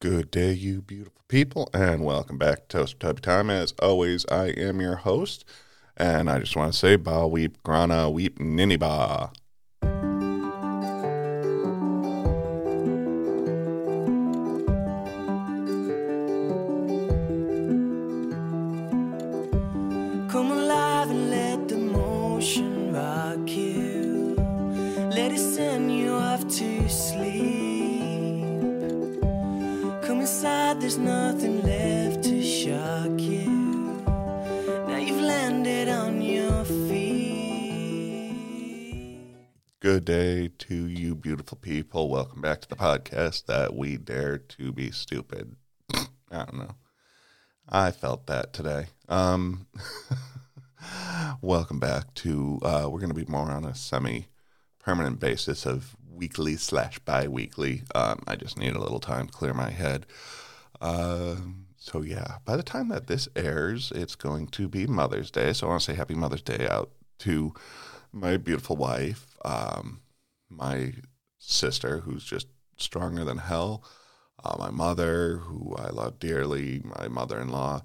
Good day, you beautiful people, and welcome back to Toast Tubby Time. As always, I am your host, and I just want to say, Ba Weep Grana Weep Ninny Ba. Good day to you beautiful people. Welcome back to the podcast that we dare to be stupid. I don't know. I felt that today. Um, welcome back to. Uh, we're going to be more on a semi-permanent basis of weekly slash bi-weekly. Um, I just need a little time to clear my head. Um so yeah, by the time that this airs, it's going to be Mother's Day. So I want to say Happy Mother's Day out to my beautiful wife, um, my sister, who's just stronger than hell, uh, my mother, who I love dearly, my mother-in-law,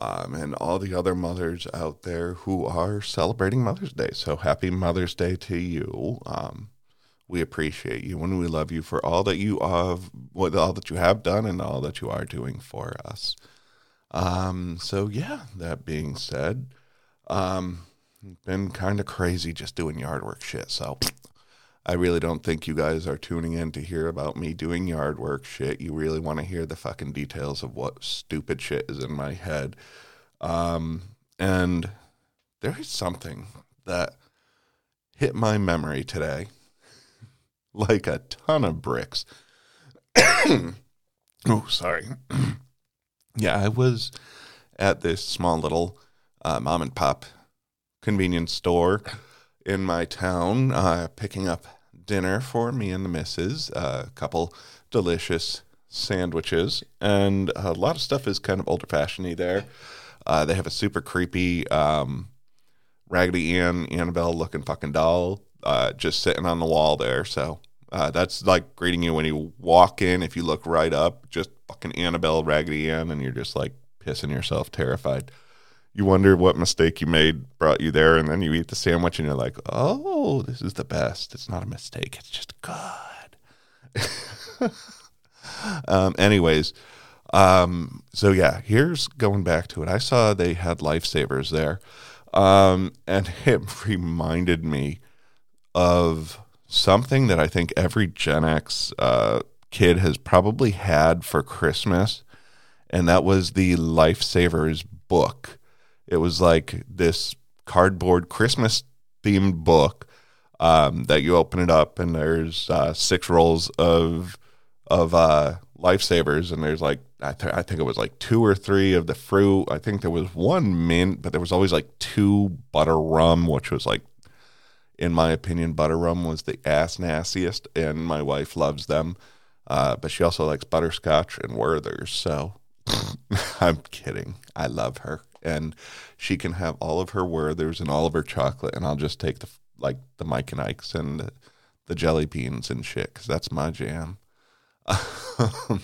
um, and all the other mothers out there who are celebrating Mother's Day. So happy Mother's Day to you. Um, we appreciate you and we love you for all that you have, all that you have done, and all that you are doing for us. Um, so yeah, that being said, um, been kind of crazy just doing yard work shit. So I really don't think you guys are tuning in to hear about me doing yard work shit. You really want to hear the fucking details of what stupid shit is in my head. Um, and there is something that hit my memory today like a ton of bricks. oh, sorry. yeah, I was at this small little uh, mom and pop convenience store in my town, uh, picking up dinner for me and the missus. A couple delicious sandwiches, and a lot of stuff is kind of old fashioned there. Uh, they have a super creepy um, Raggedy Ann, Annabelle looking fucking doll uh, just sitting on the wall there. So uh, that's like greeting you when you walk in. If you look right up, just fucking Annabelle, Raggedy Ann, and you're just like pissing yourself, terrified you wonder what mistake you made brought you there, and then you eat the sandwich and you're like, oh, this is the best. It's not a mistake, it's just good. um, anyways, um, so yeah, here's going back to it. I saw they had lifesavers there, um, and it reminded me of something that I think every Gen X uh, kid has probably had for Christmas, and that was the Lifesavers book. It was like this cardboard Christmas themed book um, that you open it up and there's uh, six rolls of of uh, lifesavers and there's like I, th- I think it was like two or three of the fruit. I think there was one mint, but there was always like two butter rum, which was like in my opinion, butter rum was the ass nastiest, and my wife loves them. Uh, but she also likes butterscotch and Werther's. So I'm kidding. I love her and she can have all of her Werthers and all of her chocolate, and I'll just take the like the Mike and Ike's and the, the jelly beans and shit because that's my jam.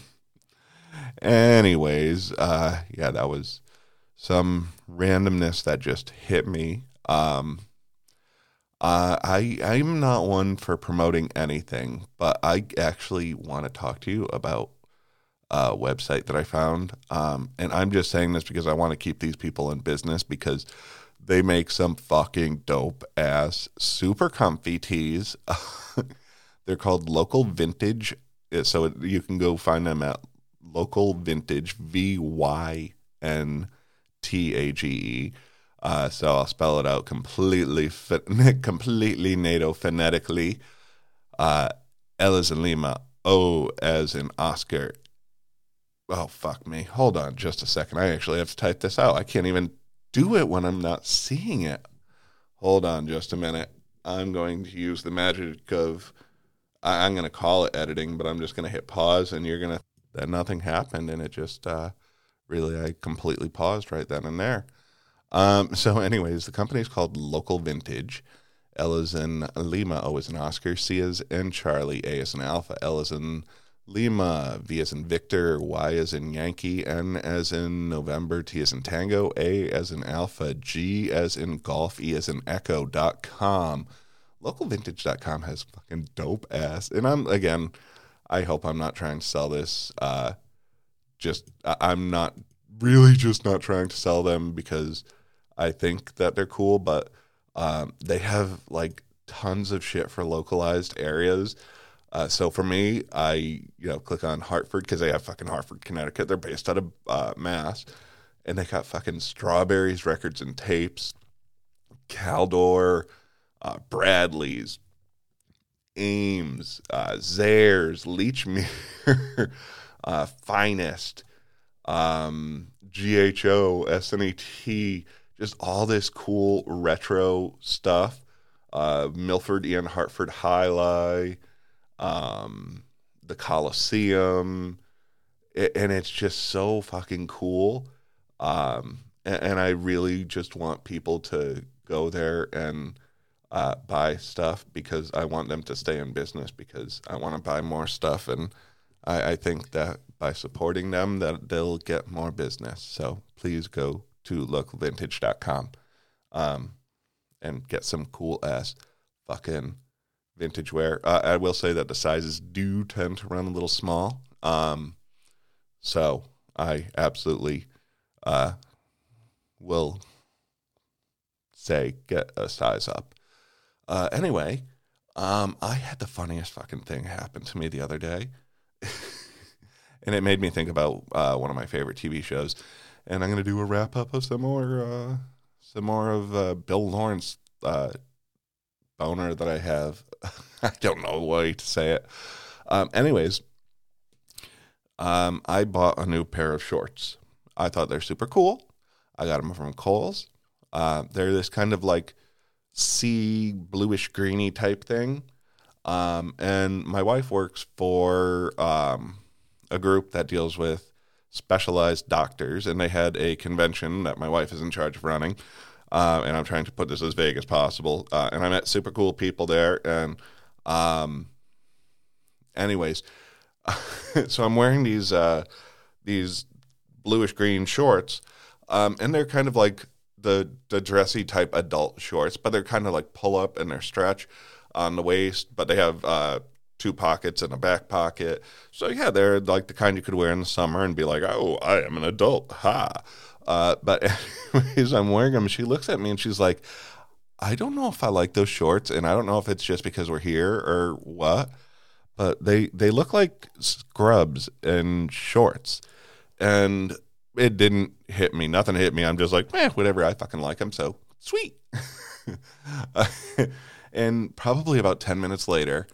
Anyways, uh, yeah, that was some randomness that just hit me. Um, uh, I I'm not one for promoting anything, but I actually want to talk to you about uh, website that I found. Um, and I'm just saying this because I want to keep these people in business because they make some fucking dope ass, super comfy tees. They're called Local Vyntage. So you can go find them at Local Vyntage, V Y N T A G E. Uh, so I'll spell it out completely, completely NATO phonetically. Uh, L as in Lima, O as in Oscar, oh fuck me. Hold on just a second. I actually have to type this out. I can't even do it when i'm not seeing it. Hold on just a minute. I'm going to use the magic of I, i'm going to call it editing but i'm just going to hit pause and you're going to that nothing happened and it just uh, really i completely paused right then and there. Um, so anyways the company is called local vyntage. L is in Lima, O is in Oscar, C is in Charlie, A is in Alpha, L is in Lima, V as in Victor, Y as in Yankee, N as in November, T as in Tango, A as in Alpha, G as in Golf, E as in Echo.com. Localvyntage.com has fucking dope ass. And I'm, again, I hope I'm not trying to sell this. Uh, just, I'm not really just not trying to sell them because I think that they're cool, but um, they have like tons of shit for localized areas. Uh, so for me, I you know click on Hartford because they have fucking Hartford, Connecticut. They're based out of uh, Mass, and they got fucking strawberries records and tapes, Caldor, uh, Bradley's, Ames, uh, Zayre's, Lechmere, uh, Finast, um, GHO, SNET, just all this cool retro stuff. Uh, Milford and Hartford Highlight, um, the Coliseum, a- and it's just so fucking cool. Um, and, and I really just want people to go there and uh, buy stuff because I want them to stay in business because I want to buy more stuff and I, I think that by supporting them that they'll get more business. So please go to localvyntage.com um, and get some cool ass fucking vintage wear. Uh, I will say that the sizes do tend to run a little small. Um, so I absolutely uh, will say get a size up. Uh, anyway, um, I had the funniest fucking thing happen to me the other day. and it made me think about uh, one of my favorite TV shows. And I'm going to do a wrap up of some more, uh, some more of uh, Bill Lawrence uh, boner that I have. I don't know the way to say it. Um, anyways, um, I bought a new pair of shorts. I thought they're super cool. I got them from Kohl's. Uh, they're this kind of like sea bluish greeny type thing. Um, and my wife works for um, a group that deals with specialized doctors, and they had a convention that my wife is in charge of running. Uh, and I'm trying to put this as vague as possible. Uh, and I met super cool people there. And, um, anyways, so I'm wearing these uh, these bluish green shorts, um, and they're kind of like the the dressy type adult shorts, but they're kind of like pull up and they're stretch on the waist, but they have uh, two pockets and a back pocket. So yeah, they're like the kind you could wear in the summer and be like, oh, I am an adult, ha. Uh, but anyways, I'm wearing them. She looks at me and she's like, I don't know if I like those shorts, and I don't know if it's just because we're here or what, but they they look like scrubs and shorts, and it didn't hit me. Nothing hit me. I'm just like, eh, whatever. I fucking like them, so sweet. and probably about ten minutes later,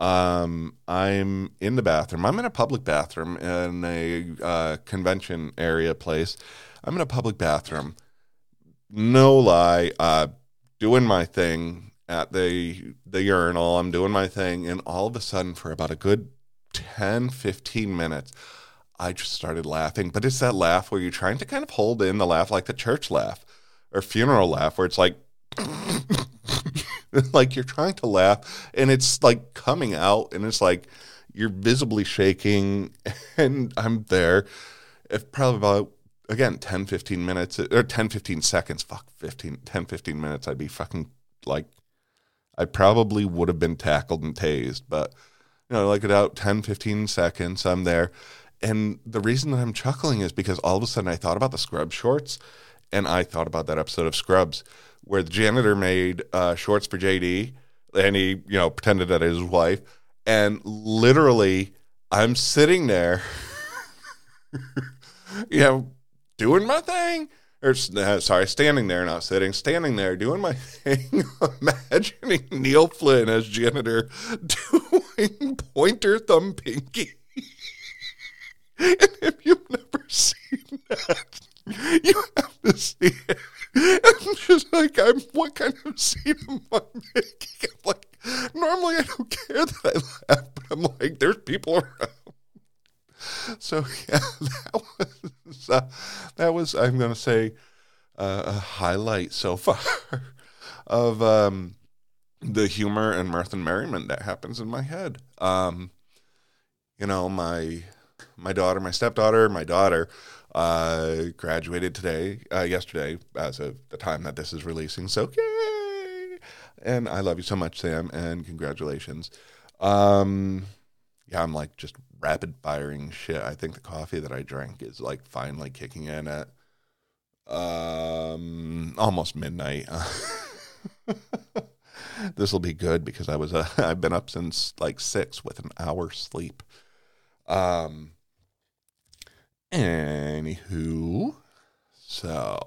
um, I'm in the bathroom. I'm in a public bathroom in a uh, convention area place. I'm in a public bathroom. No lie, uh, doing my thing at the the urinal. I'm doing my thing, and all of a sudden, for about a good 10, 15 minutes, I just started laughing. But it's that laugh where you're trying to kind of hold in the laugh like the church laugh or funeral laugh, where it's like, like you're trying to laugh and it's like coming out and it's like you're visibly shaking. And I'm there. If probably about, again, 10, 15 minutes or 10, 15 seconds, fuck, 15, 10, 15 minutes, I'd be fucking like, I probably would have been tackled and tased, but you know, like about 10, 15 seconds, I'm there. And the reason that I'm chuckling is because all of a sudden I thought about the scrub shorts and I thought about that episode of Scrubs where the janitor made uh, shorts for JD and he, you know, pretended that it was his wife. And literally, I'm sitting there, you know, doing my thing. Or, uh, sorry, standing there, not sitting, standing there doing my thing, imagining Neil Flynn as janitor doing pointer thumb pinky. and if you've never seen that, you have to see it. I'm just like, I'm, what kind of scene am I making? I'm like, normally I don't care that I laugh, but I'm like, there's people around. So yeah, that was uh, that was I'm gonna say uh, a highlight so far of um, the humor and mirth and merriment that happens in my head. Um, you know, my my daughter, my stepdaughter, my daughter uh, graduated today, uh, yesterday, as of the time that this is releasing. So yay! And I love you so much, Sam, and congratulations. Um, yeah, I'm like just rapid firing shit. I think the coffee that I drank is like finally kicking in at um almost midnight. this will be good because I was uh, I've been up since like six with an hour sleep. Um. Anywho, so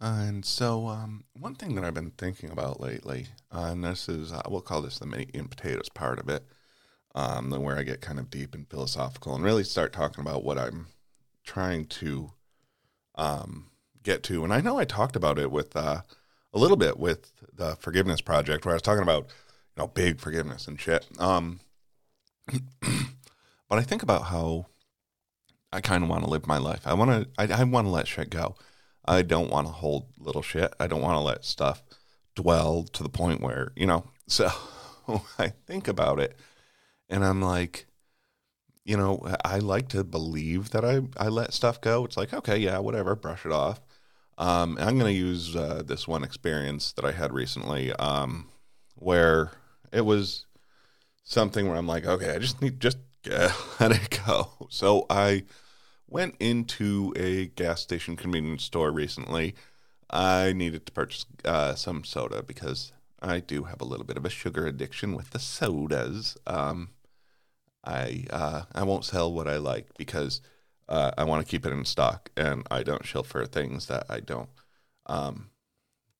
and so um, one thing that I've been thinking about lately, uh, and this is uh, we'll call this the meat and potatoes part of it, um, where I get kind of deep and philosophical and really start talking about what I'm trying to um, get to. And I know I talked about it with uh, a little bit with the forgiveness project, where I was talking about you know big forgiveness and shit. Um, but I think about how I kind of want to live my life. I want to. I, I want to let shit go. I don't want to hold little shit. I don't want to let stuff dwell to the point where you know. So I think about it, and I'm like, you know, I like to believe that I I let stuff go. It's like okay, yeah, whatever, brush it off. Um, I'm going to use uh, this one experience that I had recently, um, where it was something where I'm like, okay, I just need just let it go. So I went into a gas station convenience store recently. I needed to purchase uh, some soda because I do have a little bit of a sugar addiction with the sodas. Um, I uh, I won't sell what I like because uh, I want to keep it in stock, and I don't shill for things that I don't um,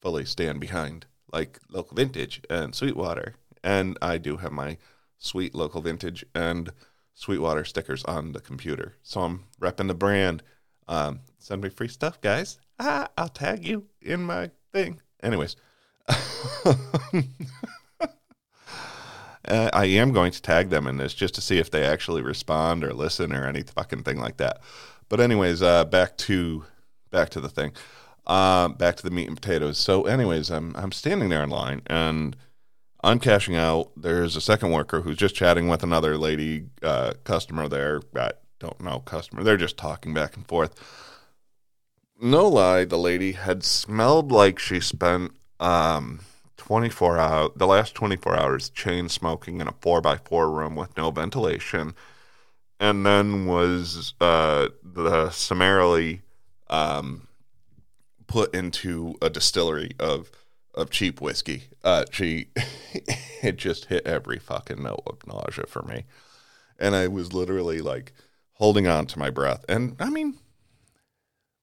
fully stand behind, like local vyntage and Sweetwater. And I do have my sweet local vyntage and Sweetwater stickers on the computer. So I'm repping the brand. Um, send me free stuff, guys. Ah, I'll tag you in my thing. Anyways, uh, I am going to tag them in this just to see if they actually respond or listen or any fucking thing like that. But anyways, uh, back to back to the thing. Uh, back to the meat and potatoes. So, anyways, I'm I'm standing there in line and I'm cashing out. There's a second worker who's just chatting with another lady uh, customer there. I don't know customer. They're just talking back and forth. No lie, the lady had smelled like she spent um, 24 hours, the last 24 hours chain smoking in a 4x4 room with no ventilation, and then was uh, the summarily um, put into a distillery of of cheap whiskey. Uh, she it just hit every fucking note of nausea for me, and I was literally like holding on to my breath. And I mean,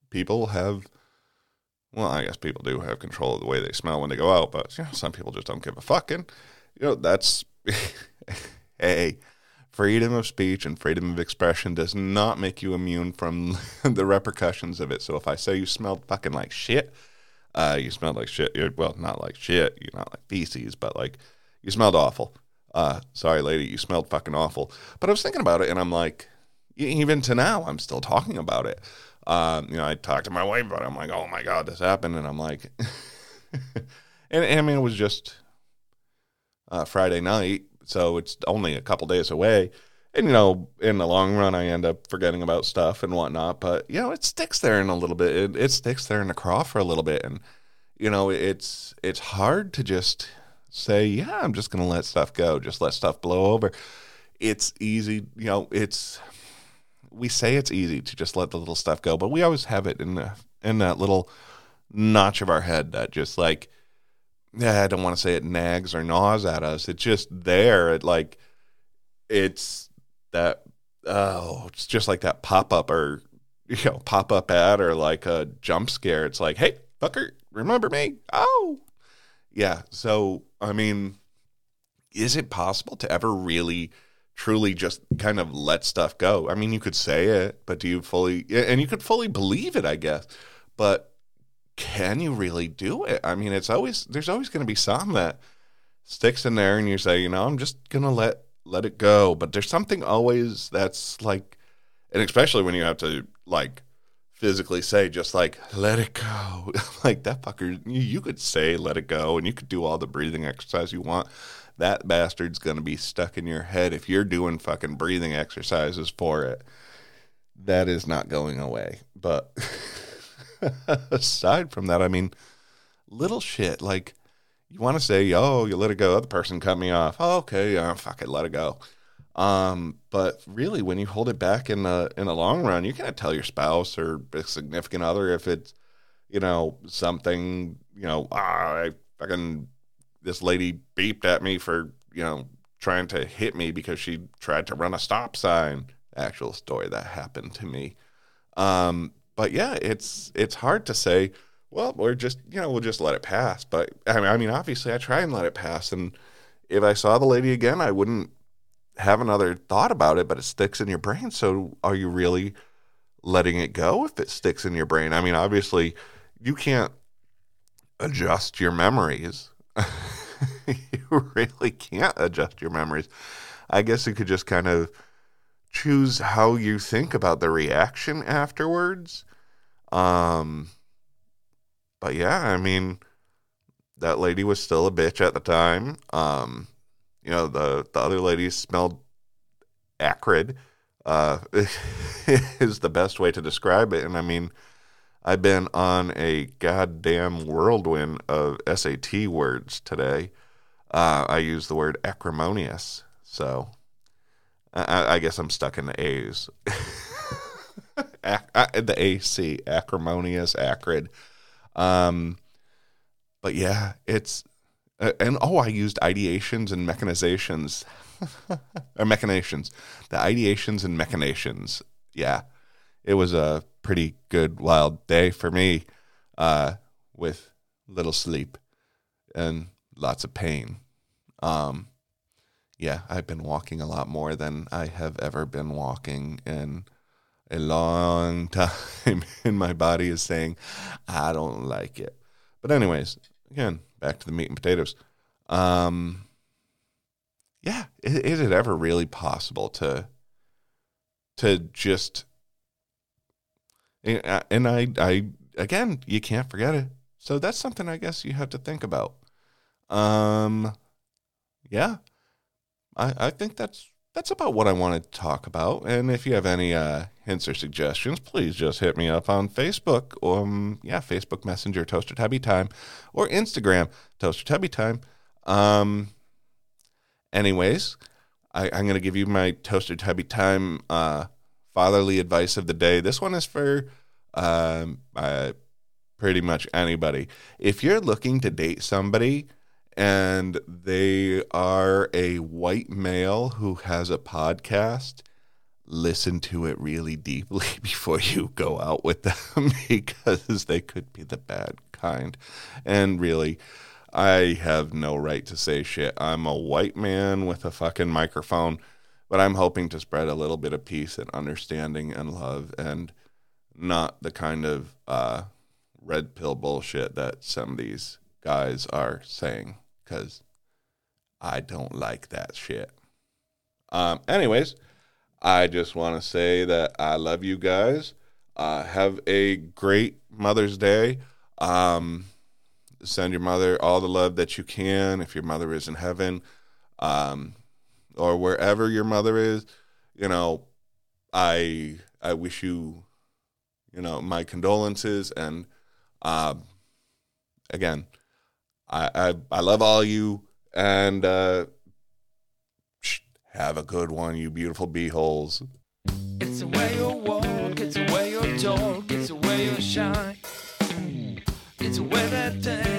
people have. Well, I guess people do have control of the way they smell when they go out, but you know, some people just don't give a fucking. You know, that's hey, freedom of speech and freedom of expression does not make you immune from the repercussions of it. So if I say you smelled fucking like shit, uh, you smelled like shit. You're, well, not like shit. You're not like feces, but like you smelled awful. Uh, sorry, lady, you smelled fucking awful. But I was thinking about it, and I'm like, even to now, I'm still talking about it. Um, you know, I talked to my wife about it. I'm like, oh my god, this happened, and I'm like, and, I mean, it was just uh, Friday night, so it's only a couple days away. And you know, in the long run, I end up forgetting about stuff and whatnot. But you know, it sticks there in a little bit. It, it sticks there in the craw for a little bit, and you know, it's it's hard to just say, yeah, I'm just gonna let stuff go, just let stuff blow over. It's easy, you know. It's we say it's easy to just let the little stuff go, but we always have it in the in that little notch of our head that just like, I don't want to say it nags or gnaws at us. It's just there. It like, it's that oh, it's just like that pop up or you know pop up ad or like a jump scare. It's like, hey, fucker, remember me? Oh, yeah. So I mean, is it possible to ever really? Truly just kind of let stuff go. I mean, you could say it, but do you fully, and you could fully believe it, I guess, but can you really do it? I mean, it's always, there's always going to be some that sticks in there and you say, you know, I'm just going to let, let it go. But there's something always that's like, and especially when you have to like physically say, just like, let it go. like that fucker, you, you could say, let it go, and you could do all the breathing exercise you want that bastard's going to be stuck in your head if you're doing fucking breathing exercises for it. That is not going away. But aside from that, I mean, little shit like you want to say, "Oh, you let it go." The person cut me off. Oh, okay, yeah, fuck it, let it go. Um, but really, when you hold it back in the in the long run, you can't tell your spouse or significant other if it's you know something you know ah, I fucking this lady beeped at me for you know trying to hit me because she tried to run a stop sign. Actual story that happened to me. Um, but yeah, it's it's hard to say. Well, we're just you know we'll just let it pass. But I mean, I mean, obviously, I try and let it pass. And if I saw the lady again, I wouldn't have another thought about it. But it sticks in your brain. So are you really letting it go if it sticks in your brain? I mean, obviously, you can't adjust your memories. you really can't adjust your memories. I guess you could just kind of choose how you think about the reaction afterwards. Um, but yeah, I mean, that lady was still a bitch at the time. Um, you know, the the other lady smelled acrid. Uh, is the best way to describe it. And I mean, I've been on a goddamn whirlwind of SAT words today. Uh, I use the word acrimonious, so I, I guess I'm stuck in the A's. the AC, acrimonious, acrid. Um, but yeah, it's uh, and oh, I used ideations and mechanizations, or machinations, the ideations and machinations. Yeah, it was a pretty good wild day for me, uh, with little sleep and lots of pain. Um, yeah, I've been walking a lot more than I have ever been walking in a long time. and my body is saying, I don't like it. But, anyways, again, back to the meat and potatoes. Um, yeah, is, is it ever really possible to to just and I I again you can't forget it. So that's something I guess you have to think about. Um, yeah, I, I think that's that's about what I want to talk about. And if you have any uh, hints or suggestions, please just hit me up on Facebook. Um, yeah, Facebook Messenger, Toaster Tubby Time, or Instagram, Toaster Tubby Time. Um, anyways, I, am going to give you my Toaster Tubby Time uh, fatherly advice of the day. This one is for um, uh, pretty much anybody. If you're looking to date somebody, and they are a white male who has a podcast, listen to it really deeply before you go out with them because they could be the bad kind. And really, I have no right to say shit. I'm a white man with a fucking microphone, but I'm hoping to spread a little bit of peace and understanding and love and not the kind of uh, red pill bullshit that some of these guys are saying because I don't like that shit. Um, anyways, I just want to say that I love you guys. Uh, have a great Mother's Day. Um, send your mother all the love that you can if your mother is in heaven um, or wherever your mother is. You know, I I wish you, you know, my condolences and uh, again, I, I, I love all you and uh, have a good one, you beautiful beeholes. It's the way you walk, it's the way you talk, it's the way you shine. It's the way that day